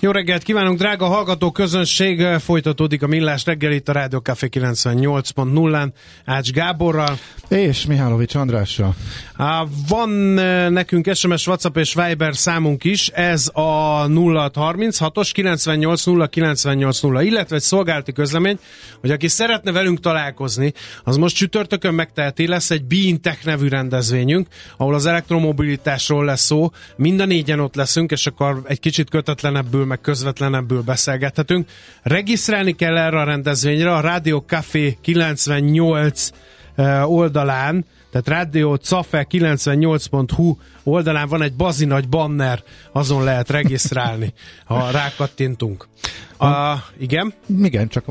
Jó reggelt kívánunk, drága hallgató közönség! Folytatódik a Millás reggel itt a Rádió Café 98.0-án Ács Gáborral. És Mihálovics Andrással. Van nekünk SMS, WhatsApp és Viber számunk is, ez a 0636-os 98 098 0, illetve egy szolgálati közlemény, hogy aki szeretne velünk találkozni, az most csütörtökön megteheti, lesz egy Beintech nevű rendezvényünk, ahol az elektromobilitásról lesz szó, mind a négyen ott leszünk, és akkor egy kicsit kötetlenebbül meg közvetlenebbül beszélgethetünk. Regisztrálni kell erre a rendezvényre a Radio Café 98 eh, oldalán, tehát Radio Cafe 98.hu oldalán van egy bazi nagy banner, azon lehet regisztrálni, ha rákattintunk. A, igen? Igen, csak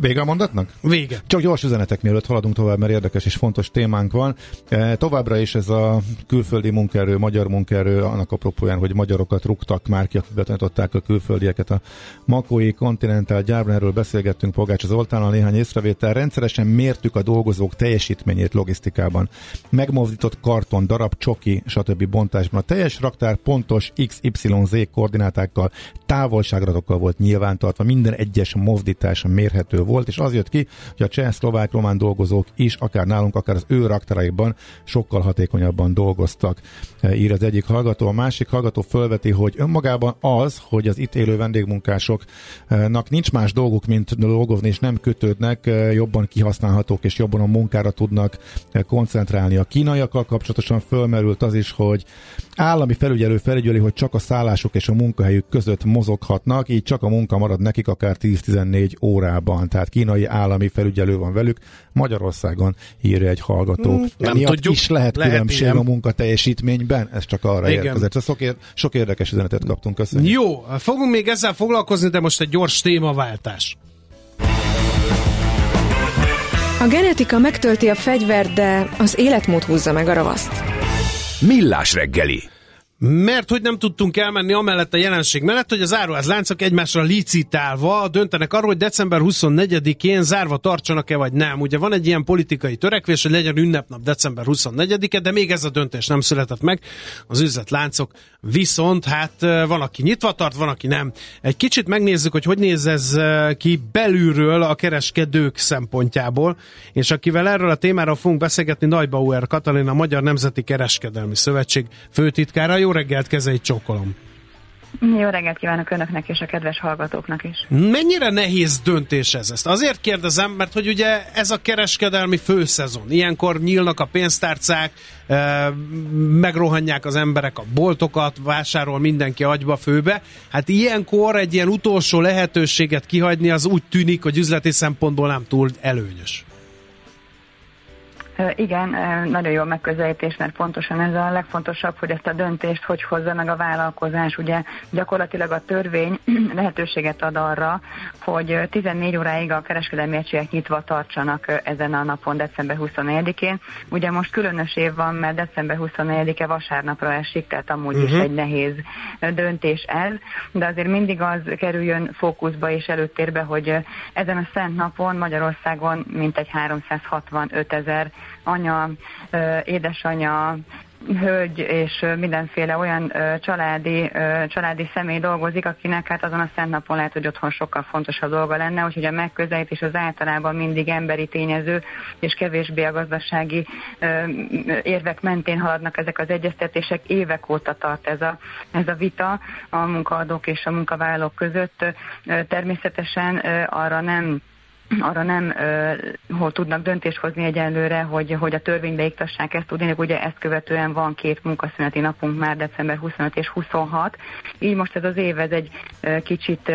Vége a mondatnak? Vége. Csak gyors üzenetek mielőtt haladunk tovább, mert érdekes és fontos témánk van. E, továbbra is ez a külföldi munkaerő, magyar munkaerő, annak apropóján, hogy magyarokat rúgtak már ki, akik betanították a külföldieket a Makói Continental gyárban, erről beszélgettünk Pogács az Oltánnal néhány észrevétel. Rendszeresen mértük a dolgozók teljesítményét logisztikában. Megmozdított karton, darab, csoki, stb. bontásban. A teljes raktár pontos XYZ koordinátákkal, távolságradatokkal volt nyilvántartva, minden egyes mozdítás mérhető elérhető volt, és az jött ki, hogy a cseh, szlovák, román dolgozók is, akár nálunk, akár az ő raktáraikban sokkal hatékonyabban dolgoztak, e, ír az egyik hallgató. A másik hallgató fölveti, hogy önmagában az, hogy az itt élő vendégmunkásoknak nincs más dolguk, mint dolgozni, és nem kötődnek, e, jobban kihasználhatók, és jobban a munkára tudnak e, koncentrálni. A kínaiakkal kapcsolatosan fölmerült az is, hogy állami felügyelő felügyeli, hogy csak a szállások és a munkahelyük között mozoghatnak, így csak a munka marad nekik akár 10-14 órában van, tehát kínai állami felügyelő van velük, Magyarországon írja egy hallgató. Hmm, nem tudjuk. is lehet, lehet különbség ilyen. a munkateljesítményben, ez csak arra Igen. érkezett. Sok, ér, sok érdekes üzenetet kaptunk, köszönjük. Jó, fogunk még ezzel foglalkozni, de most egy gyors témaváltás. A genetika megtölti a fegyvert, de az életmód húzza meg a ravaszt. Millás reggeli mert hogy nem tudtunk elmenni amellett a jelenség mellett, hogy az áruházláncok egymásra licitálva döntenek arról, hogy december 24-én zárva tartsanak-e vagy nem. Ugye van egy ilyen politikai törekvés, hogy legyen ünnepnap december 24-e, de még ez a döntés nem született meg. Az üzletláncok viszont hát van, aki nyitva tart, van, aki nem. Egy kicsit megnézzük, hogy hogy néz ez ki belülről a kereskedők szempontjából, és akivel erről a témáról fogunk beszélgetni, Nagybauer Katalin, a Magyar Nemzeti Kereskedelmi Szövetség főtitkára. Jó reggelt, kezeit csókolom! Jó reggelt kívánok Önöknek és a kedves hallgatóknak is. Mennyire nehéz döntés ez? Ezt azért kérdezem, mert hogy ugye ez a kereskedelmi főszezon. Ilyenkor nyílnak a pénztárcák, megrohanják az emberek a boltokat, vásárol mindenki agyba főbe. Hát ilyenkor egy ilyen utolsó lehetőséget kihagyni az úgy tűnik, hogy üzleti szempontból nem túl előnyös. Igen, nagyon jó megközelítés, mert pontosan ez a legfontosabb, hogy ezt a döntést hogy hozza meg a vállalkozás. Ugye gyakorlatilag a törvény lehetőséget ad arra, hogy 14 óráig a kereskedelmi egységek nyitva tartsanak ezen a napon, december 24-én. Ugye most különös év van, mert december 24-e vasárnapra esik, tehát amúgy uh-huh. is egy nehéz döntés ez, de azért mindig az kerüljön fókuszba és előtérbe, hogy ezen a szent napon Magyarországon mintegy 365 ezer anya, édesanya, hölgy és mindenféle olyan családi, családi személy dolgozik, akinek hát azon a szent napon lehet, hogy otthon sokkal fontosabb dolga lenne, úgyhogy a megközelítés az általában mindig emberi tényező, és kevésbé a gazdasági érvek mentén haladnak ezek az egyeztetések. Évek óta tart ez a, ez a vita a munkaadók és a munkavállalók között. Természetesen arra nem arra nem hol tudnak döntést hozni egyenlőre, hogy, hogy a törvénybe iktassák ezt. Tudnék, ugye ezt követően van két munkaszüneti napunk már december 25 és 26. Így most ez az év ez egy kicsit,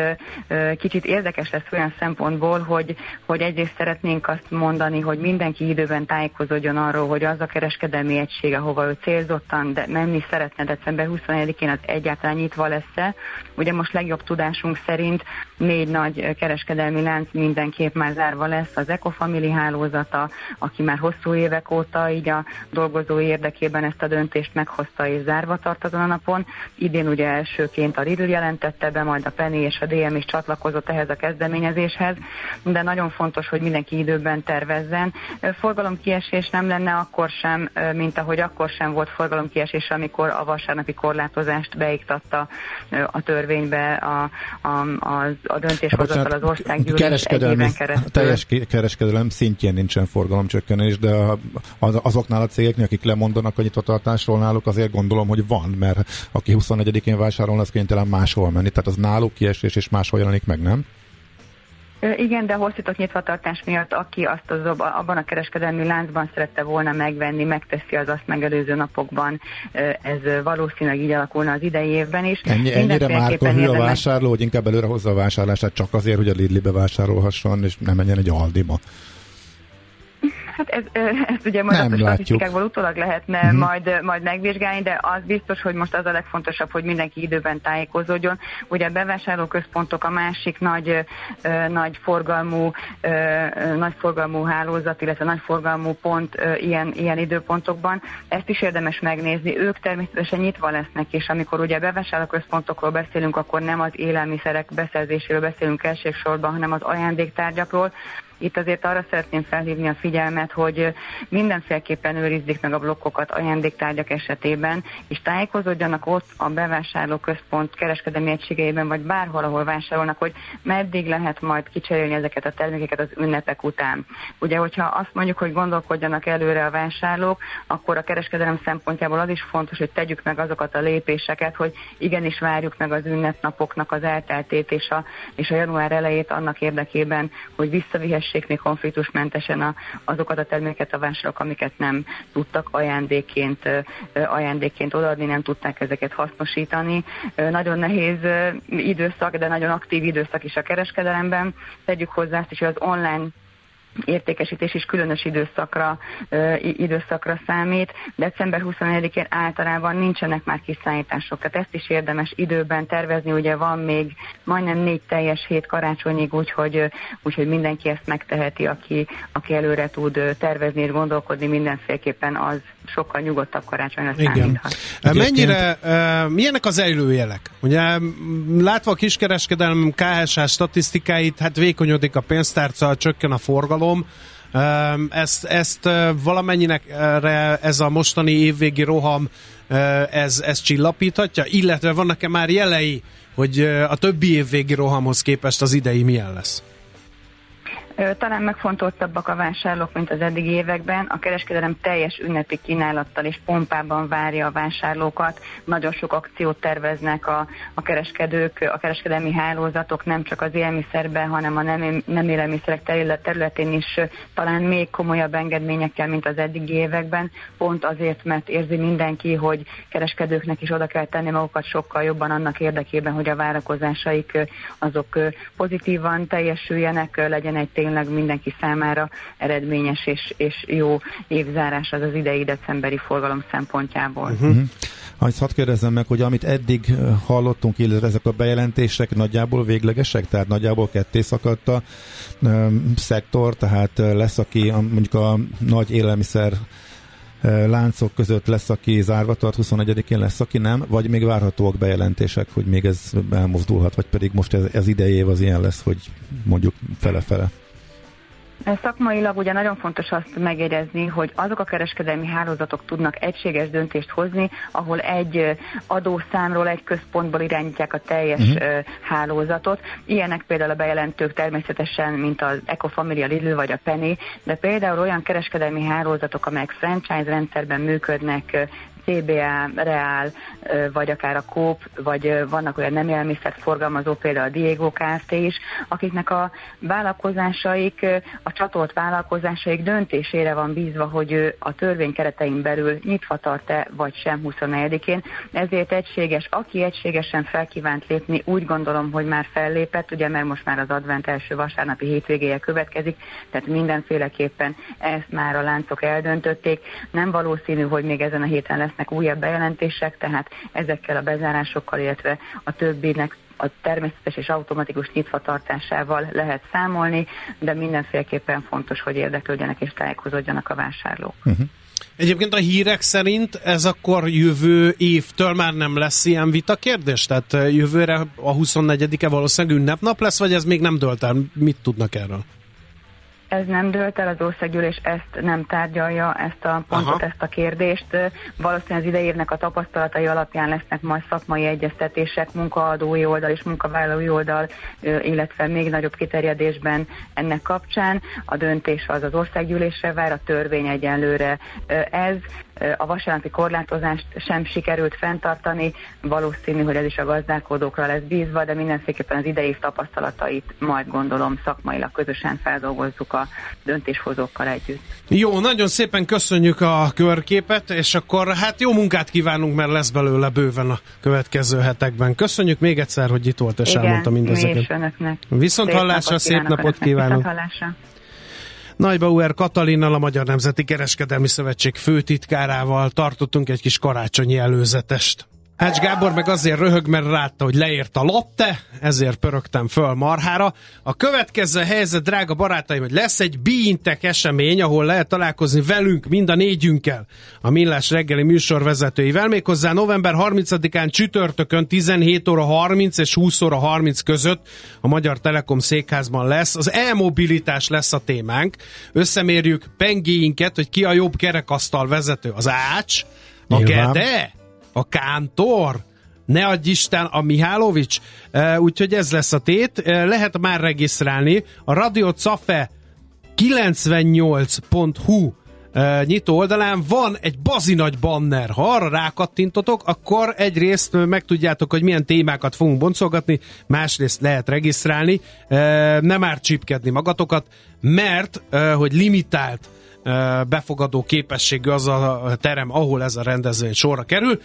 kicsit érdekes lesz olyan szempontból, hogy, hogy egyrészt szeretnénk azt mondani, hogy mindenki időben tájékozódjon arról, hogy az a kereskedelmi egység, ahova ő célzottan de menni szeretne december 21-én, az egyáltalán nyitva lesz-e. Ugye most legjobb tudásunk szerint négy nagy kereskedelmi lánc mindenképp már zárva lesz, az Ecofamily hálózata, aki már hosszú évek óta így a dolgozó érdekében ezt a döntést meghozta és zárva tart azon a napon. Idén ugye elsőként a Lidl jelentette be, majd a Penny és a DM is csatlakozott ehhez a kezdeményezéshez, de nagyon fontos, hogy mindenki időben tervezzen. Forgalomkiesés nem lenne akkor sem, mint ahogy akkor sem volt forgalomkiesés, amikor a vasárnapi korlátozást beiktatta a törvénybe a, a, a, a döntéshozatal az országgyűlés egy éven keresztül. Teljes kereskedelem szintjén nincsen forgalomcsökkenés, de az, azoknál a cégeknél, akik lemondanak a nyitvatartásról náluk, azért gondolom, hogy van, mert aki 21-én vásárol, az kénytelen máshol menni, tehát az náluk kiesés és máshol jelenik meg, nem? Igen, de hosszított nyitvatartás miatt, aki azt az, abban a kereskedelmi láncban szerette volna megvenni, megteszi az azt megelőző napokban. Ez valószínűleg így alakulna az idei évben is. Ennyi, ennyire már a vásárló, hogy inkább előre hozza a vásárlását csak azért, hogy a Lidli-be vásárolhasson, és nem menjen egy Aldiba. Hát ez, ezt ugye majd nem a statisztikákból utólag lehetne uh-huh. majd, majd megvizsgálni, de az biztos, hogy most az a legfontosabb, hogy mindenki időben tájékozódjon. Ugye a bevásárlóközpontok a másik nagy, nagy forgalmú nagy forgalmú hálózat, illetve nagy forgalmú pont ilyen, ilyen időpontokban. Ezt is érdemes megnézni. Ők természetesen nyitva lesznek, és amikor ugye a bevásárlóközpontokról beszélünk, akkor nem az élelmiszerek beszerzéséről beszélünk elsősorban, hanem az ajándéktárgyakról, itt azért arra szeretném felhívni a figyelmet, hogy mindenféleképpen őrizzék meg a blokkokat ajándéktárgyak esetében, és tájékozódjanak ott a bevásárlóközpont kereskedelmi egységeiben, vagy bárhol, ahol vásárolnak, hogy meddig lehet majd kicserélni ezeket a termékeket az ünnepek után. Ugye, hogyha azt mondjuk, hogy gondolkodjanak előre a vásárlók, akkor a kereskedelem szempontjából az is fontos, hogy tegyük meg azokat a lépéseket, hogy igenis várjuk meg az ünnepnapoknak az elteltét és a, és a január elejét annak érdekében, hogy visszavihessük vezessék még konfliktusmentesen a, azokat a terméket a vásárlók, amiket nem tudtak ajándékként, ajándékként odaadni, nem tudták ezeket hasznosítani. Nagyon nehéz időszak, de nagyon aktív időszak is a kereskedelemben. Tegyük hozzá azt is, hogy az online értékesítés is különös időszakra, időszakra számít. December 24-én általában nincsenek már kiszállítások, tehát ezt is érdemes időben tervezni, ugye van még majdnem négy teljes hét karácsonyig, úgyhogy, úgyhogy mindenki ezt megteheti, aki, aki előre tud tervezni és gondolkodni, mindenféleképpen az sokkal nyugodtabb karácsonyra Igen. számíthat. Mennyire, uh, milyenek az előjelek? Ugye látva a kiskereskedelem KSH statisztikáit, hát vékonyodik a pénztárca, csökken a forgalom, ezt, ezt valamennyinek ez a mostani évvégi roham ez, ez csillapíthatja, illetve vannak-e már jelei, hogy a többi évvégi rohamhoz képest az idei milyen lesz? Talán megfontoltabbak a vásárlók, mint az eddigi években. A kereskedelem teljes ünnepi kínálattal és pompában várja a vásárlókat. Nagyon sok akciót terveznek a, a kereskedők, a kereskedelmi hálózatok, nem csak az élelmiszerben, hanem a nem, nem élelmiszerek területén is talán még komolyabb engedményekkel, mint az eddigi években. Pont azért, mert érzi mindenki, hogy kereskedőknek is oda kell tenni magukat sokkal jobban annak érdekében, hogy a várakozásaik azok pozitívan teljesüljenek, legyen egy tényleg mindenki számára eredményes és, és jó évzárás az az idei decemberi forgalom szempontjából. Uh-huh. uh-huh. Azt hadd kérdezzem meg, hogy amit eddig hallottunk, illetve ezek a bejelentések nagyjából véglegesek, tehát nagyjából ketté szakadt a um, szektor, tehát lesz, aki mondjuk a nagy élelmiszer láncok között lesz, aki zárva tart, 21-én lesz, aki nem, vagy még várhatóak bejelentések, hogy még ez elmozdulhat, vagy pedig most ez, ez idejév az ilyen lesz, hogy mondjuk fele-fele. Szakmailag ugye nagyon fontos azt megjegyezni, hogy azok a kereskedelmi hálózatok tudnak egységes döntést hozni, ahol egy adószámról, egy központból irányítják a teljes uh-huh. hálózatot. Ilyenek például a bejelentők természetesen, mint az Ecofamily, a Lidl vagy a Penny, de például olyan kereskedelmi hálózatok, amelyek franchise rendszerben működnek CBA, Real, vagy akár a Coop, vagy vannak olyan nem élelmiszert forgalmazó, például a Diego Kft. is, akiknek a vállalkozásaik, a csatolt vállalkozásaik döntésére van bízva, hogy ő a törvény keretein belül nyitva tart-e, vagy sem 24-én. Ezért egységes, aki egységesen felkívánt lépni, úgy gondolom, hogy már fellépett, ugye mert most már az advent első vasárnapi hétvégéje következik, tehát mindenféleképpen ezt már a láncok eldöntötték. Nem valószínű, hogy még ezen a héten lesznek újabb bejelentések, tehát ezekkel a bezárásokkal, illetve a többinek a természetes és automatikus nyitvatartásával lehet számolni, de mindenféleképpen fontos, hogy érdeklődjenek és tájékozódjanak a vásárlók. Uh-huh. Egyébként a hírek szerint ez akkor jövő évtől már nem lesz ilyen vita kérdés? Tehát jövőre a 24-e valószínűleg ünnepnap lesz, vagy ez még nem dölt el? Mit tudnak erről? Ez nem dölt el, az országgyűlés ezt nem tárgyalja, ezt a pontot, Aha. ezt a kérdést. Valószínűleg az idejévnek a tapasztalatai alapján lesznek majd szakmai egyeztetések munkaadói oldal és munkavállalói oldal, illetve még nagyobb kiterjedésben ennek kapcsán. A döntés az az országgyűlésre vár, a törvény egyenlőre ez, a vasárnapi korlátozást sem sikerült fenntartani, valószínű, hogy ez is a gazdálkodókra lesz bízva, de mindenféleképpen az idei tapasztalatait majd gondolom szakmailag közösen feldolgozzuk a döntéshozókkal együtt. Jó, nagyon szépen köszönjük a körképet, és akkor hát jó munkát kívánunk, mert lesz belőle bőven a következő hetekben. Köszönjük még egyszer, hogy itt volt és Igen, elmondta mindezeket. Viszont szép hallásra, napot szép napot kívánok! Viszont hallásra. Nagybauer Katalinnal, a Magyar Nemzeti Kereskedelmi Szövetség főtitkárával tartottunk egy kis karácsonyi előzetest. Ács Gábor meg azért röhög, mert látta, hogy leért a latte, ezért pörögtem föl marhára. A következő helyzet, drága barátaim, hogy lesz egy bíntek esemény, ahol lehet találkozni velünk, mind a négyünkkel, a Millás reggeli műsorvezetőivel, méghozzá november 30-án csütörtökön 17 óra 30 és 20 óra 30 között a Magyar Telekom székházban lesz. Az e-mobilitás lesz a témánk. Összemérjük pengéinket, hogy ki a jobb kerekasztal vezető. Az Ács, a. Gede, a Kántor, ne adj Isten, a Mihálovics, úgyhogy ez lesz a tét. Lehet már regisztrálni. A Radio Cafe 98.hu nyitó oldalán van egy bazi nagy banner. Ha arra rákattintotok, akkor egyrészt megtudjátok, hogy milyen témákat fogunk boncolgatni, másrészt lehet regisztrálni, nem már csipkedni magatokat, mert hogy limitált befogadó képességű az a terem, ahol ez a rendezvény sorra kerül,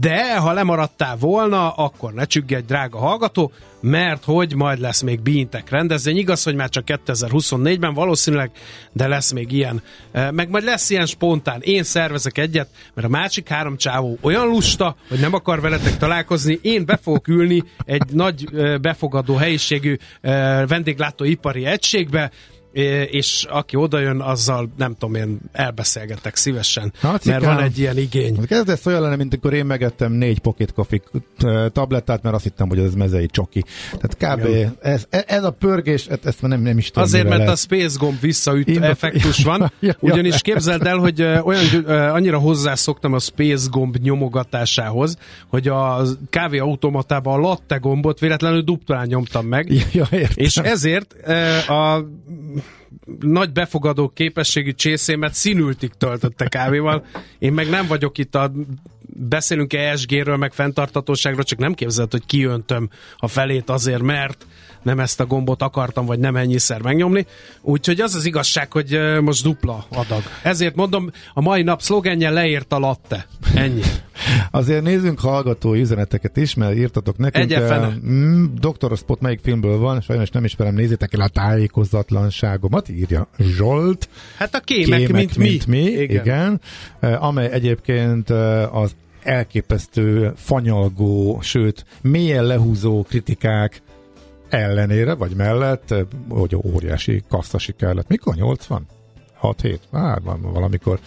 de ha lemaradtál volna, akkor ne csüggedj, drága hallgató, mert hogy majd lesz még bíntek rendezvény. Igaz, hogy már csak 2024-ben valószínűleg, de lesz még ilyen. Meg majd lesz ilyen spontán. Én szervezek egyet, mert a másik három csávó olyan lusta, hogy nem akar veletek találkozni. Én be fogok ülni egy nagy befogadó helyiségű vendéglátóipari egységbe, és aki odajön, azzal nem tudom én, elbeszélgetek szívesen, hát, mert van egy ilyen igény. Ez lesz olyan lenne, mint amikor én megettem négy pocket coffee tablettát, mert azt hittem, hogy ez mezei csoki. Tehát kb. Ez, ez, a pörgés, e- ezt nem, nem is tudom. Azért, mert lehet. a space gomb visszaüt én effektus van, ugyanis képzeld el, hogy olyan annyira hozzászoktam a space gomb nyomogatásához, hogy a kávéautomatában a latte gombot véletlenül dupplán nyomtam meg, ja, és ezért a nagy befogadó képességű csészémet színültig töltötte kávéval. Én meg nem vagyok itt a beszélünk ESG-ről, meg fenntartatóságról, csak nem képzeld, hogy kiöntöm a felét azért, mert nem ezt a gombot akartam, vagy nem ennyiszer megnyomni. Úgyhogy az az igazság, hogy most dupla adag. Ezért mondom, a mai nap szlogenje leért a latte. Ennyi. Azért nézzünk hallgatói üzeneteket is, mert írtatok nekünk. Egyefene. Mm, Dr. Spot melyik filmből van, sajnos nem ismerem, nézzétek el a tájékozatlanságomat, írja Zsolt. Hát a kémek, kémek mint, mint mi. mi. Igen. igen. Amely egyébként az elképesztő, fanyalgó, sőt, mélyen lehúzó kritikák ellenére, vagy mellett, hogy óriási kasszasi kellett. Mikor? 80? 6-7, hát valamikor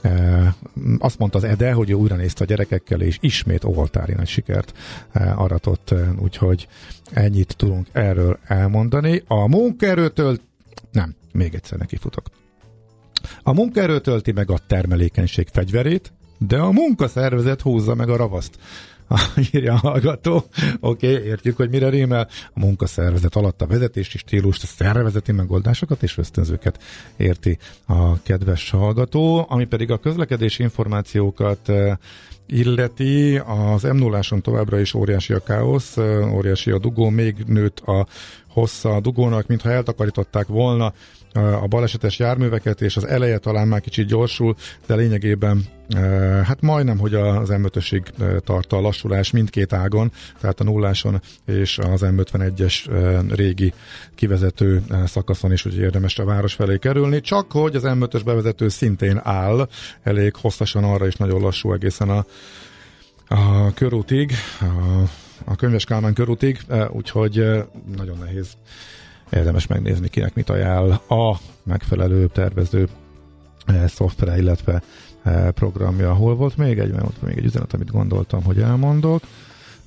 e, azt mondta az Ede, hogy ő újra nézte a gyerekekkel, és ismét oltári nagy sikert e, aratott, úgyhogy ennyit tudunk erről elmondani. A munkaerőtől, nem, még egyszer neki futok. A munkaerő tölti meg a termelékenység fegyverét, de a munkaszervezet húzza meg a ravaszt. írja a hallgató. Oké, okay, értjük, hogy mire rímel. A munkaszervezet alatt a vezetési stílust, a szervezeti megoldásokat és ösztönzőket érti a kedves hallgató, ami pedig a közlekedési információkat eh, illeti, az m 0 továbbra is óriási a káosz, eh, óriási a dugó, még nőtt a hossza a dugónak, mintha eltakarították volna a balesetes járműveket, és az eleje talán már kicsit gyorsul, de lényegében hát majdnem, hogy az M5-ösig tart a lassulás mindkét ágon, tehát a nulláson és az M51-es régi kivezető szakaszon is, hogy érdemes a város felé kerülni, csak hogy az M5-ös bevezető szintén áll, elég hosszasan arra is nagyon lassú egészen a, a körútig, a, a Könyves Kálmán körútig, úgyhogy nagyon nehéz érdemes megnézni, kinek mit ajánl a megfelelő tervező eh, szoftvere, illetve eh, programja. Hol volt még egy, volt még egy üzenet, amit gondoltam, hogy elmondok.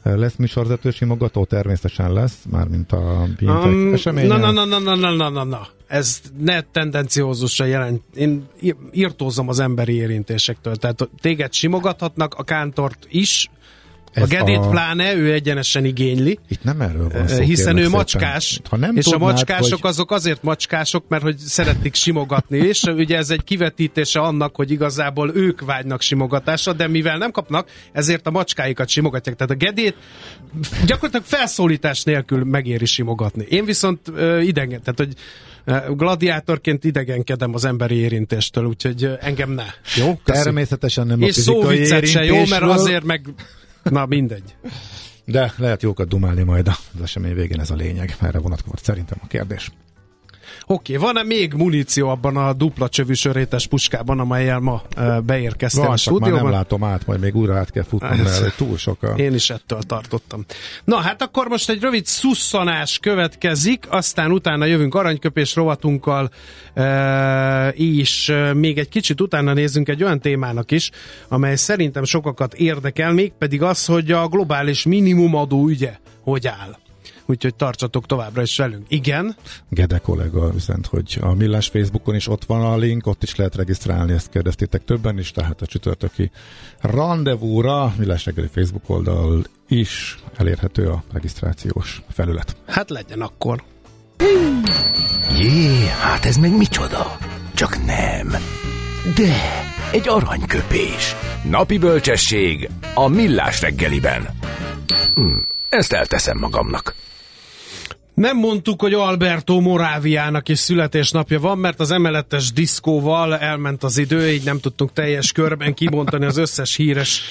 Eh, lesz műsorvezető simogató? Természetesen lesz, mármint a um, eseményen. Na, na, na, na, na, na, na, na. Ez ne tendenciózusan jelent. Én írtózom az emberi érintésektől. Tehát téged simogathatnak, a kántort is, ez a Gedét a... pláne ő egyenesen igényli. Itt nem erről van szó. Hiszen ő macskás, ha nem és tudnád, a macskások hogy... azok azért macskások, mert hogy szeretik simogatni, és ugye ez egy kivetítése annak, hogy igazából ők vágynak simogatásra, de mivel nem kapnak, ezért a macskáikat simogatják. Tehát a Gedét gyakorlatilag felszólítás nélkül megéri simogatni. Én viszont uh, idegen, tehát hogy gladiátorként idegenkedem az emberi érintéstől, úgyhogy engem ne. Jó? Köszön. Természetesen nem És a fizikai érintésről. se jó, mert azért meg Na mindegy. De lehet jókat dumálni majd az esemény végén, ez a lényeg. Erre vonatkozott szerintem a kérdés. Oké, okay, van-e még muníció abban a dupla csövű sörétes puskában, amelyel ma beérkeztem van, a stúdióban? Már nem látom át, majd még újra át kell futnom, mert túl sok a... Én is ettől tartottam. Na hát akkor most egy rövid szusszanás következik, aztán utána jövünk aranyköpés rovatunkkal, és még egy kicsit utána nézzünk egy olyan témának is, amely szerintem sokakat érdekel, mégpedig az, hogy a globális minimumadó ügye hogy áll úgyhogy tartsatok továbbra is velünk. Igen? Gede kollega üzent, hogy a Millás Facebookon is ott van a link, ott is lehet regisztrálni, ezt kérdeztétek többen is, tehát a csütörtöki rendezvúra Millás reggeli Facebook oldal is elérhető a regisztrációs felület. Hát legyen akkor. Jé, hát ez meg micsoda? Csak nem. De, egy aranyköpés. Napi bölcsesség a Millás reggeliben. Hm, ezt elteszem magamnak. Nem mondtuk, hogy Alberto Moráviának is születésnapja van, mert az emeletes diszkóval elment az idő, így nem tudtunk teljes körben kibontani az összes híres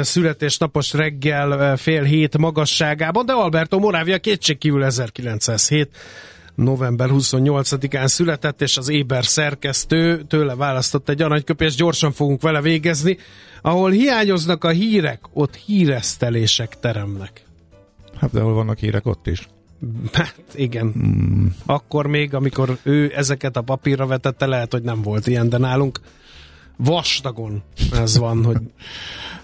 születésnapos reggel fél hét magasságában, de Alberto Morávia kétségkívül 1907 november 28-án született, és az Éber szerkesztő tőle választott egy aranyköpést, gyorsan fogunk vele végezni. Ahol hiányoznak a hírek, ott híresztelések teremnek. Hát de hol vannak hírek, ott is. Hát igen. Hmm. Akkor még, amikor ő ezeket a papírra vetette, lehet, hogy nem volt ilyen, de nálunk vastagon ez van, hogy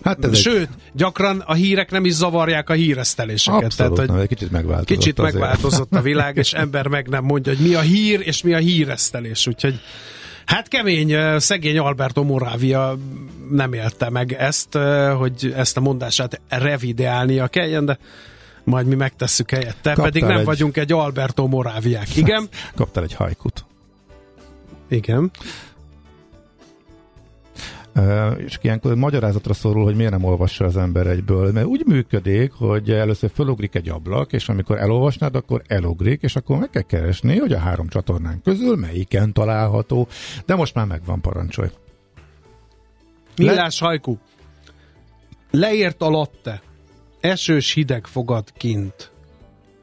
Hát ez Sőt, egy... gyakran a hírek nem is zavarják a híreszteléseket. Abszolút, tehát, hogy kicsit megváltozott. Kicsit azért. megváltozott a világ, és ember meg nem mondja, hogy mi a hír, és mi a híresztelés. Úgyhogy Hát kemény, szegény Alberto Moravia nem élte meg ezt, hogy ezt a mondását revideálnia kelljen, de majd mi megtesszük helyette, Kaptál pedig nem egy... vagyunk egy Alberto Moráviák. Igen? Kaptál egy hajkut. Igen. Uh, és ilyenkor magyarázatra szorul, hogy miért nem olvassa az ember egyből. Mert úgy működik, hogy először fölugrik egy ablak, és amikor elolvasnád, akkor elugrik, és akkor meg kell keresni, hogy a három csatornán közül melyiken található. De most már megvan, parancsolj. Millás Le... hajku. Leért a latte. Esős hideg fogad kint.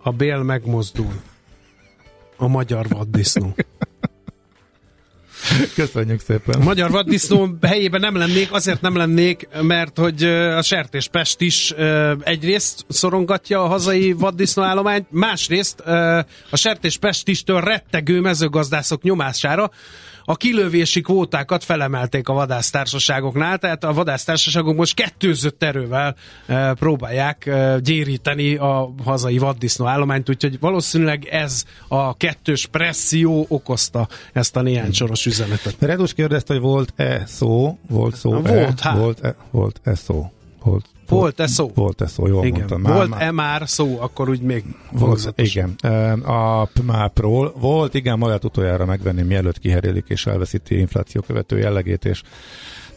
A bél megmozdul. A magyar vaddisznó. Köszönjük szépen. A magyar vaddisznó helyében nem lennék, azért nem lennék, mert hogy a Sertéspest is egyrészt szorongatja a hazai vaddisznó állományt, másrészt a Sertéspestistől rettegő mezőgazdászok nyomására a kilövési kvótákat felemelték a vadásztársaságoknál, tehát a vadásztársaságok most kettőzött erővel e, próbálják e, gyéríteni a hazai vaddisznó állományt, úgyhogy valószínűleg ez a kettős presszió okozta ezt a néhány soros üzenetet. Redus kérdezte, hogy volt-e szó, volt szó Volt, hát. Volt-e, volt-e szó? Volt Volt-e szó? Volt-e szó, jól igen. mondtam. Volt-e már szó, akkor úgy még volt, Igen. A PMAP-ról volt, igen, majd utoljára megvenni, mielőtt kiherélik és elveszíti infláció követő jellegét, és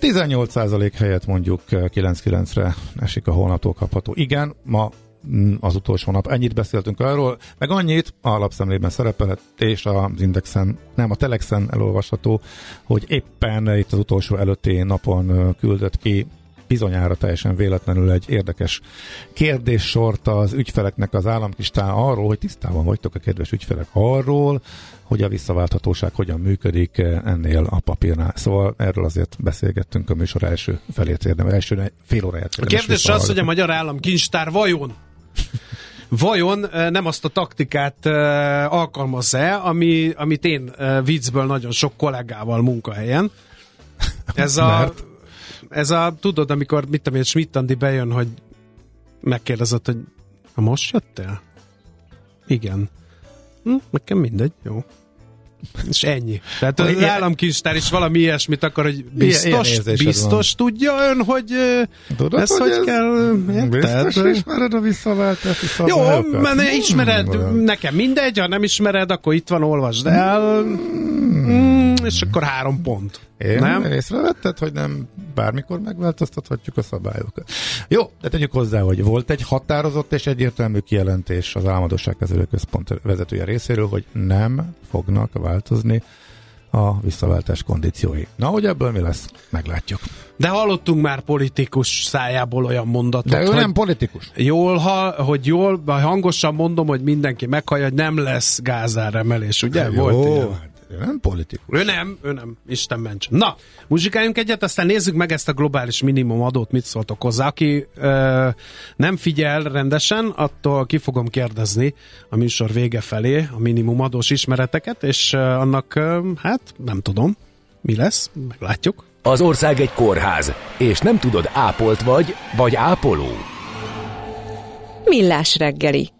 18% helyett mondjuk 9-9-re esik a holnaptól kapható. Igen, ma mm, az utolsó nap. Ennyit beszéltünk arról, meg annyit a lapszemlében szerepelhet, és az Indexen, nem, a Telexen elolvasható, hogy éppen itt az utolsó előtti napon küldött ki bizonyára teljesen véletlenül egy érdekes kérdéssort az ügyfeleknek az államkistán arról, hogy tisztában vagytok a kedves ügyfelek arról, hogy a visszaválthatóság hogyan működik ennél a papírnál. Szóval erről azért beszélgettünk a műsor első felét érdemel, első fél óráját. A kérdés az, hogy a magyar államkincstár vajon vajon nem azt a taktikát alkalmaz-e, ami, amit én viccből nagyon sok kollégával munkahelyen. Ez a, Mert? Ez a, tudod, amikor, mit tudom én, Schmidt bejön, hogy megkérdezett, hogy ha most jöttél? Igen. Hm, nekem mindegy, jó. És ennyi. Tehát az államkincstár is valami ilyesmit akar, hogy biztos, biztos van. tudja ön, hogy Tudod, ezt hogy, hogy ez kell, érted? Biztos ismered a visszaváltási Jó, mert ne ismered, hmm, nekem mindegy, ha nem ismered, akkor itt van, olvasd el. Hmm. És akkor három pont. Én nem? észrevetted, hogy nem bármikor megváltoztathatjuk a szabályokat. Jó, de tegyük hozzá, hogy volt egy határozott és egyértelmű kijelentés az Álmodosságkezelő Központ vezetője részéről, hogy nem fognak változni a visszaváltás kondíciói. Na, hogy ebből mi lesz, meglátjuk. De hallottunk már politikus szájából olyan mondatot. De ő nem politikus. Jól, ha, hogy jól, hangosan mondom, hogy mindenki meghallja, hogy nem lesz gázáremelés, ugye? Hát Volt jó, ilyen. Ő nem politikus. Ő nem, ő nem. Isten ments. Na, muzsikáljunk egyet, aztán nézzük meg ezt a globális minimum adót, mit szóltok hozzá. Aki ö, nem figyel rendesen, attól ki fogom kérdezni a műsor vége felé a minimum adós ismereteket, és ö, annak, ö, hát nem tudom, mi lesz, meglátjuk. Az ország egy kórház, és nem tudod, ápolt vagy, vagy ápoló. Millás reggeli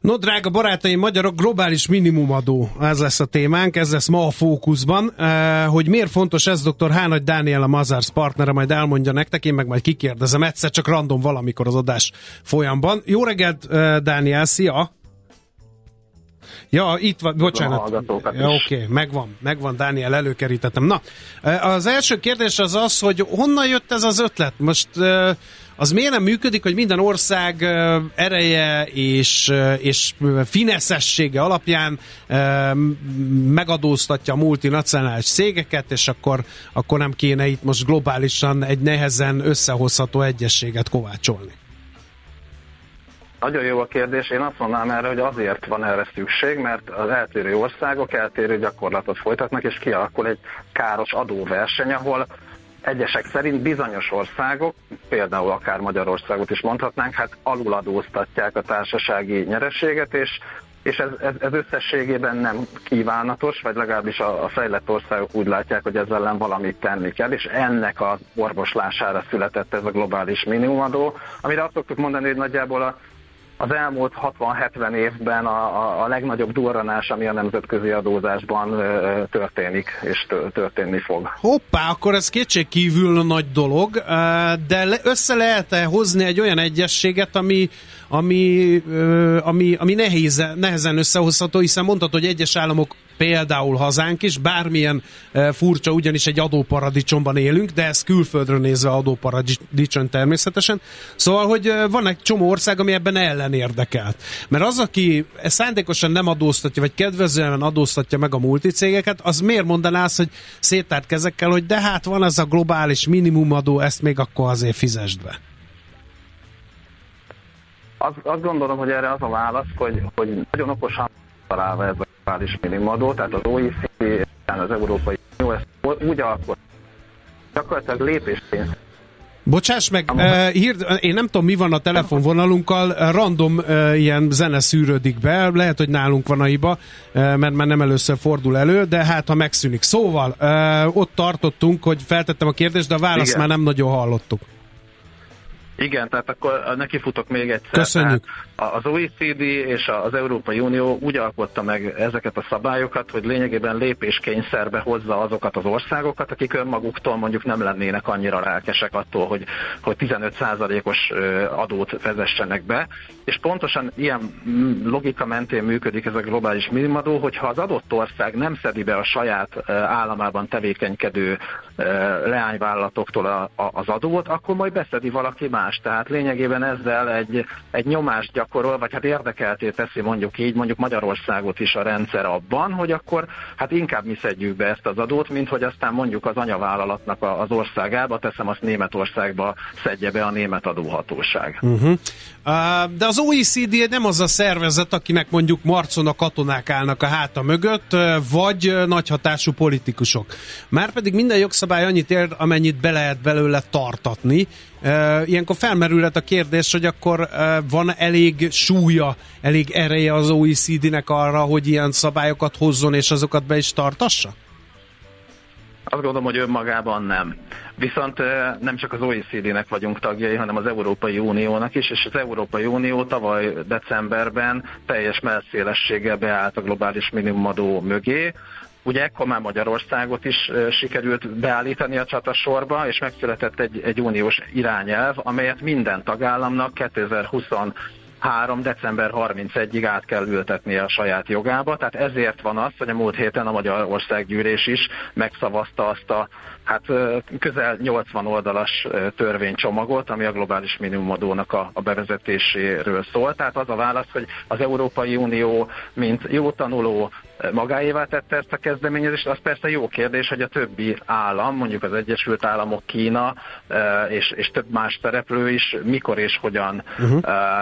No, drága barátaim, magyarok, globális minimumadó, ez lesz a témánk, ez lesz ma a fókuszban. Uh, hogy miért fontos ez, dr. Hánagy Dániel, a Mazars partnere, majd elmondja nektek, én meg majd kikérdezem egyszer, csak random valamikor az adás folyamban. Jó reggelt, uh, Dániel, szia! Ja, itt van, bocsánat. Ja, Oké, okay, megvan, megvan, Dániel, előkerítettem. Na, az első kérdés az az, hogy honnan jött ez az ötlet? Most az miért nem működik, hogy minden ország ereje és, és fineszessége alapján megadóztatja a multinacionális cégeket, és akkor, akkor nem kéne itt most globálisan egy nehezen összehozható egyességet kovácsolni? Nagyon jó a kérdés. Én azt mondanám erre, hogy azért van erre szükség, mert az eltérő országok eltérő gyakorlatot folytatnak, és kialakul egy káros adóverseny, ahol egyesek szerint bizonyos országok, például akár Magyarországot is mondhatnánk, hát aluladóztatják a társasági nyereséget, és és ez, ez, ez összességében nem kívánatos, vagy legalábbis a, a fejlett országok úgy látják, hogy ezzel ellen valamit tenni kell, és ennek a orvoslására született ez a globális minimumadó, amire azt szoktuk mondani, hogy nagyjából a az elmúlt 60-70 évben a, a, a legnagyobb durranás, ami a nemzetközi adózásban történik, és történni fog. Hoppá, akkor ez kétségkívül nagy dolog, de össze lehet-e hozni egy olyan egyességet, ami, ami, ami, ami nehéz, nehezen összehozható, hiszen mondhatod, hogy egyes államok például hazánk is, bármilyen e, furcsa, ugyanis egy adóparadicsomban élünk, de ez külföldről nézve adóparadicsom természetesen. Szóval, hogy e, van egy csomó ország, ami ebben ellen érdekelt. Mert az, aki szándékosan nem adóztatja, vagy kedvezően adóztatja meg a multicégeket, az miért mondaná azt, hogy széttárt kezekkel, hogy de hát van ez a globális minimumadó, ezt még akkor azért fizesd be. Azt, azt gondolom, hogy erre az a válasz, hogy, hogy nagyon okosan találva ez a globális minimumadó, tehát az OECD, az Európai Unió ezt úgy alkot, gyakorlatilag lépésként Bocsáss meg, uh, hír, én nem tudom, mi van a telefonvonalunkkal, random uh, ilyen zene szűrődik be, lehet, hogy nálunk van a hiba, uh, mert már nem először fordul elő, de hát ha megszűnik. Szóval, uh, ott tartottunk, hogy feltettem a kérdést, de a választ Igen. már nem nagyon hallottuk. Igen, tehát akkor nekifutok még egyszer. Köszönjük. Tehát az OECD és az Európai Unió úgy alkotta meg ezeket a szabályokat, hogy lényegében lépéskényszerbe hozza azokat az országokat, akik önmaguktól mondjuk nem lennének annyira rákesek attól, hogy, hogy 15%-os adót vezessenek be. És pontosan ilyen logika mentén működik ez a globális minimadó, hogyha az adott ország nem szedi be a saját államában tevékenykedő leányvállalatoktól az adót, akkor majd beszedi valaki más. Tehát lényegében ezzel egy, egy nyomást gyakorol, vagy hát érdekelté teszi mondjuk így, mondjuk Magyarországot is a rendszer abban, hogy akkor hát inkább mi szedjük be ezt az adót, mint hogy aztán mondjuk az anyavállalatnak az országába, teszem azt Németországba szedje be a német adóhatóság. Uh-huh. Uh, de az OECD nem az a szervezet, akinek mondjuk marcon a katonák állnak a háta mögött, vagy nagyhatású politikusok. Márpedig minden jogszabály annyit ér, amennyit be lehet belőle tartatni, Ilyenkor felmerülhet a kérdés, hogy akkor van elég súlya, elég ereje az OECD-nek arra, hogy ilyen szabályokat hozzon és azokat be is tartassa? Azt gondolom, hogy önmagában nem. Viszont nem csak az OECD-nek vagyunk tagjai, hanem az Európai Uniónak is, és az Európai Unió tavaly decemberben teljes messzélességgel beállt a globális minimumadó mögé, Ugye ekkor már Magyarországot is sikerült beállítani a csatasorba, és megszületett egy, egy uniós irányelv, amelyet minden tagállamnak 2020 3. december 31-ig át kell ültetnie a saját jogába, tehát ezért van az, hogy a múlt héten a Magyarországgyűlés is megszavazta azt a hát közel 80 oldalas törvénycsomagot, ami a globális minimumadónak a, a bevezetéséről szól. Tehát az a válasz, hogy az Európai Unió, mint jó tanuló, magáévá tette ezt a kezdeményezést, az persze jó kérdés, hogy a többi állam, mondjuk az Egyesült Államok, Kína és, és több más szereplő is mikor és hogyan uh-huh.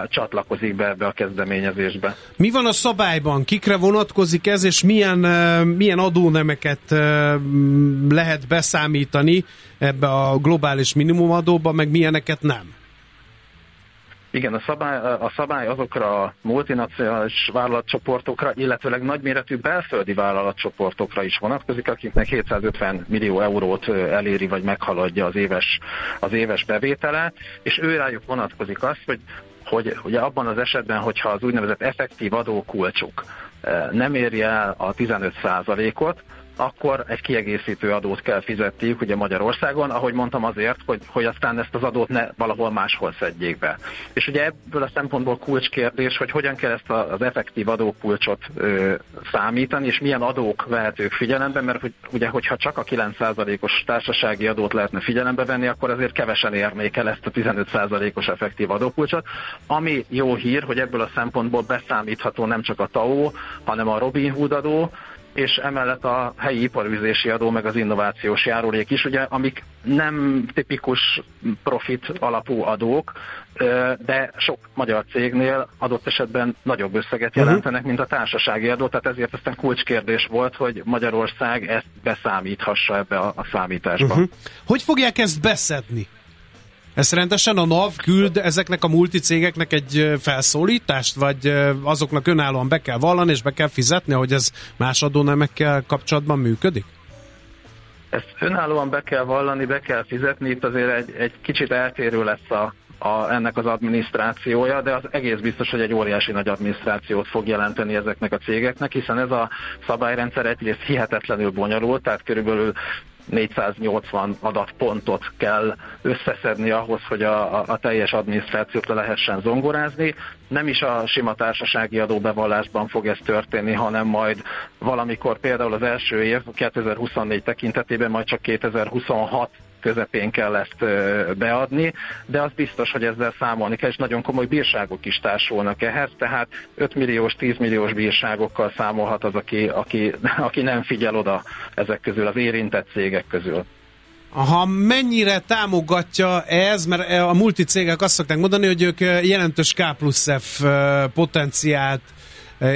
csatlakozik be ebbe a kezdeményezésbe. Mi van a szabályban? Kikre vonatkozik ez, és milyen, milyen adónemeket lehet beszámítani számítani ebbe a globális minimumadóba, meg milyeneket nem? Igen, a szabály, a szabály azokra a multinacionális vállalatcsoportokra, illetőleg nagyméretű belföldi vállalatcsoportokra is vonatkozik, akiknek 750 millió eurót eléri vagy meghaladja az éves, az éves bevétele, és ő rájuk vonatkozik az, hogy hogy ugye abban az esetben, hogyha az úgynevezett effektív adókulcsuk nem érje el a 15%-ot, akkor egy kiegészítő adót kell fizetniük ugye Magyarországon, ahogy mondtam azért, hogy, hogy aztán ezt az adót ne valahol máshol szedjék be. És ugye ebből a szempontból kulcskérdés, hogy hogyan kell ezt az effektív adókulcsot ö, számítani, és milyen adók vehetők figyelembe, mert hogy, ugye, hogyha csak a 9%-os társasági adót lehetne figyelembe venni, akkor azért kevesen érnék el ezt a 15%-os effektív adókulcsot. Ami jó hír, hogy ebből a szempontból beszámítható nem csak a TAO, hanem a Robin Hood adó, és emellett a helyi iparűzési adó, meg az innovációs járulék is, ugye, amik nem tipikus profit alapú adók, de sok magyar cégnél adott esetben nagyobb összeget mhm. jelentenek, mint a társasági adó, tehát ezért aztán kulcskérdés volt, hogy Magyarország ezt beszámíthassa ebbe a, a számításba. Uh-huh. Hogy fogják ezt beszedni? Ez rendesen a NAV küld ezeknek a multicégeknek egy felszólítást, vagy azoknak önállóan be kell vallani, és be kell fizetni, hogy ez más adónemekkel kapcsolatban működik? Ezt önállóan be kell vallani, be kell fizetni, itt azért egy, egy kicsit eltérő lesz a, a, ennek az adminisztrációja, de az egész biztos, hogy egy óriási nagy adminisztrációt fog jelenteni ezeknek a cégeknek, hiszen ez a szabályrendszer egyrészt hihetetlenül bonyolult, tehát körülbelül 480 adatpontot kell összeszedni ahhoz, hogy a, a, a teljes adminisztrációt le lehessen zongorázni. Nem is a sima társasági adóbevallásban fog ez történni, hanem majd valamikor például az első év 2024 tekintetében majd csak 2026 közepén kell ezt beadni, de az biztos, hogy ezzel számolni kell, és nagyon komoly bírságok is társulnak ehhez, tehát 5 milliós, 10 milliós bírságokkal számolhat az, aki, aki, aki nem figyel oda ezek közül, az érintett cégek közül. Aha, mennyire támogatja ez, mert a multicégek azt szokták mondani, hogy ők jelentős K plusz F potenciált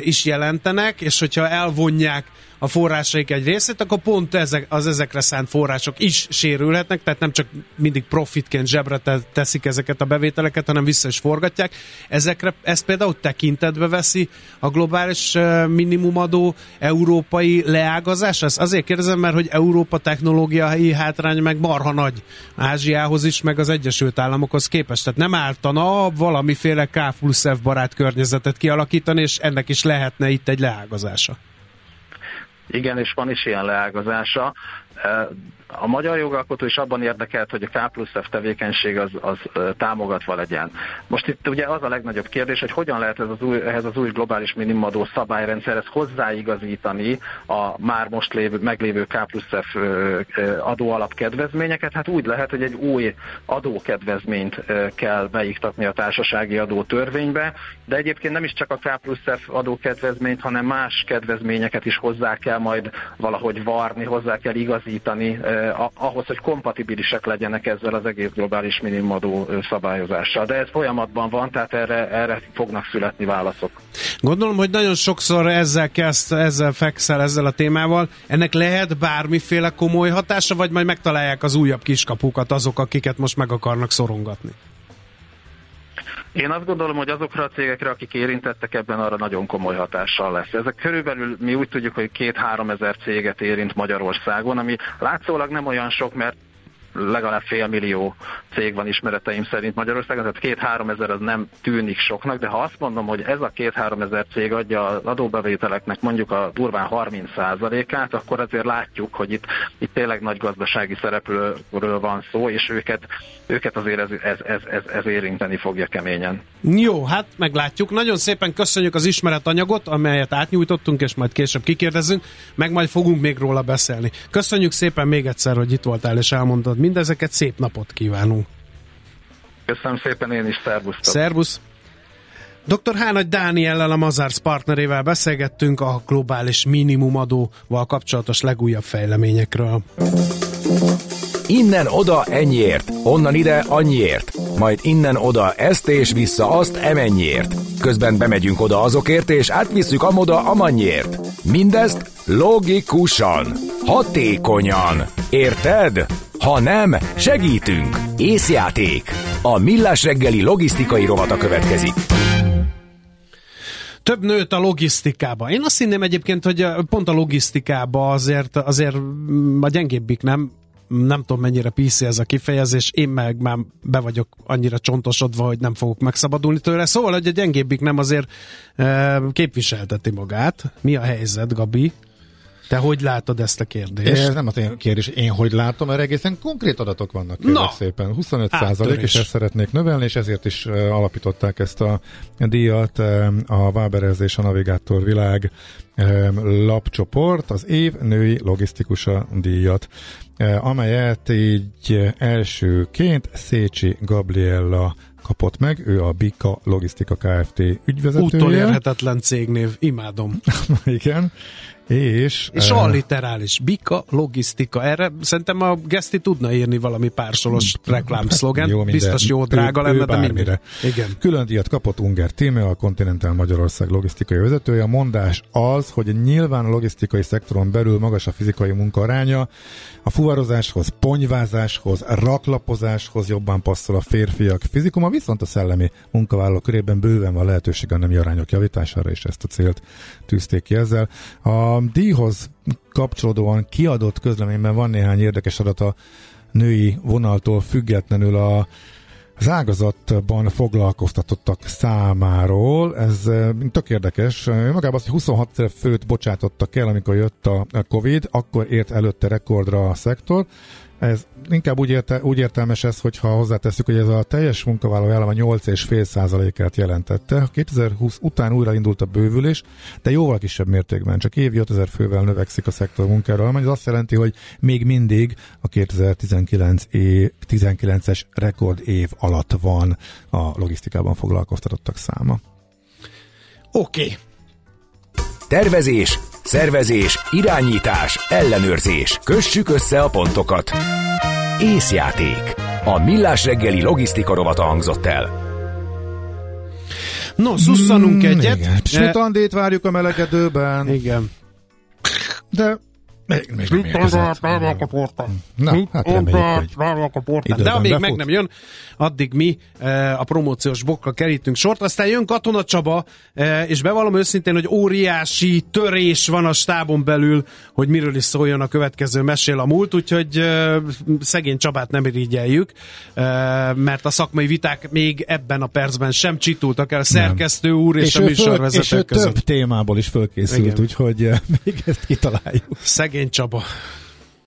is jelentenek, és hogyha elvonják a forrásaik egy részét, akkor pont ezek, az ezekre szánt források is sérülhetnek, tehát nem csak mindig profitként zsebre teszik ezeket a bevételeket, hanem vissza is forgatják. Ezekre, ezt például tekintetbe veszi a globális minimumadó európai leágazás? Ezt azért kérdezem, mert hogy Európa technológiai hátrány meg marha nagy Ázsiához is, meg az Egyesült Államokhoz képest. Tehát nem álltana valamiféle K plusz F barát környezetet kialakítani, és ennek is lehetne itt egy leágazása. Igen, és van is ilyen leágazása. A magyar jogalkotó is abban érdekelt, hogy a K plusz F tevékenység az, az támogatva legyen. Most itt ugye az a legnagyobb kérdés, hogy hogyan lehet ez az új, ehhez az új globális minimumadó szabályrendszerhez hozzáigazítani a már most lévő, meglévő K plusz F adóalap kedvezményeket. Hát úgy lehet, hogy egy új adókedvezményt kell beiktatni a társasági adó törvénybe, de egyébként nem is csak a K plusz F adókedvezményt, hanem más kedvezményeket is hozzá kell majd valahogy varni, hozzá kell igazítani ahhoz, hogy kompatibilisek legyenek ezzel az egész globális minimumadó szabályozással. De ez folyamatban van, tehát erre, erre fognak születni válaszok. Gondolom, hogy nagyon sokszor ezzel kezd, ezzel fekszel, ezzel a témával. Ennek lehet bármiféle komoly hatása, vagy majd megtalálják az újabb kiskapukat azok, akiket most meg akarnak szorongatni? Én azt gondolom, hogy azokra a cégekre, akik érintettek ebben, arra nagyon komoly hatással lesz. Ezek körülbelül mi úgy tudjuk, hogy két-három ezer céget érint Magyarországon, ami látszólag nem olyan sok, mert legalább fél millió cég van ismereteim szerint Magyarországon, tehát két-három ezer az nem tűnik soknak, de ha azt mondom, hogy ez a két-három ezer cég adja az adóbevételeknek mondjuk a durván 30%-át, akkor azért látjuk, hogy itt, itt tényleg nagy gazdasági szereplőről van szó, és őket, őket azért ez, ez, ez, ez, ez érinteni fogja keményen. Jó, hát meglátjuk. Nagyon szépen köszönjük az ismeretanyagot, amelyet átnyújtottunk, és majd később kikérdezünk, meg majd fogunk még róla beszélni. Köszönjük szépen még egyszer, hogy itt voltál és elmondtad mindezeket, szép napot kívánunk! Köszönöm szépen én is, szervusz! Szervusz! Dr. Hánagy Dániellel, a Mazars partnerével beszélgettünk a globális minimumadóval kapcsolatos legújabb fejleményekről. Innen oda ennyiért, onnan ide annyiért, majd innen oda ezt és vissza azt emennyiért. Közben bemegyünk oda azokért és átvisszük amoda amannyiért. Mindezt logikusan, hatékonyan. Érted? Ha nem, segítünk! Észjáték! A Millás reggeli logisztikai rovata következik. Több nőtt a logisztikába. Én azt hinném egyébként, hogy pont a logisztikába azért, azért a gyengébbik nem, nem tudom mennyire PC ez a kifejezés, én meg már be vagyok annyira csontosodva, hogy nem fogok megszabadulni tőle. Szóval, hogy a gyengébbik nem azért e, képviselteti magát. Mi a helyzet, Gabi? Te hogy látod ezt a kérdést? Ez nem az én kérdés, én hogy látom, mert egészen konkrét adatok vannak. Na, szépen. 25 százalék, és ezt szeretnék növelni, és ezért is alapították ezt a díjat a Váberezés a Navigátor Világ lapcsoport, az év női logisztikusa díjat, amelyet így elsőként Szécsi Gabriella kapott meg, ő a Bika Logisztika Kft. ügyvezetője. Utolérhetetlen cégnév, imádom. Igen, és... És uh, alliterális. Bika, logisztika. Erre szerintem a Geszti tudna írni valami pársolos reklámszlogen. Jó, Biztos jó drága ő, lenne, ő de mindre. Igen. Külön díjat kapott Unger Tíme, a Continental Magyarország logisztikai vezetője. A mondás az, hogy nyilván a logisztikai szektoron belül magas a fizikai munkaránya, a fuvarozáshoz, ponyvázáshoz, raklapozáshoz jobban passzol a férfiak fizikuma, viszont a szellemi munkavállalók körében bőven van lehetőség a nemi arányok javítására, és ezt a célt tűzték ki ezzel. A díjhoz kapcsolódóan kiadott közleményben van néhány érdekes adat a női vonaltól függetlenül a az ágazatban foglalkoztatottak számáról, ez eh, tök érdekes. Magában az, hogy 26 ezer főt bocsátottak el, amikor jött a Covid, akkor ért előtte rekordra a szektor. Ez inkább úgy, érte, úgy értelmes ez, hogyha hozzáteszük, hogy ez a teljes munkavállaló állam a 8,5%-át jelentette. 2020 után újra indult a bővülés, de jóval kisebb mértékben, csak évi 5000 fővel növekszik a szektor munkára, ez azt jelenti, hogy még mindig a 2019 év, 19-es rekord év alatt van a logisztikában foglalkoztatottak száma. Oké. Okay. Tervezés, szervezés, irányítás, ellenőrzés. Kössük össze a pontokat. Észjáték. A millás reggeli logisztika rovata hangzott el. No, szusszanunk mm, egyet. Igen. Smitandét várjuk a melegedőben. Igen. de még, még nem érkezett. Na, hát reméljük, hogy De amíg befut. meg nem jön, addig mi e, a promóciós bokkal kerítünk sort. Aztán jön Katona Csaba, e, és bevallom őszintén, hogy óriási törés van a stábon belül, hogy miről is szóljon a következő mesél a múlt, úgyhogy e, szegény Csabát nem irigyeljük, e, mert a szakmai viták még ebben a percben sem csitultak el a szerkesztő úr és, És, a ő, föl, és műsorvezető ő között. több témából is fölkészült, Igen. úgyhogy eh, még ezt kitaláljuk. Szegény Csaba.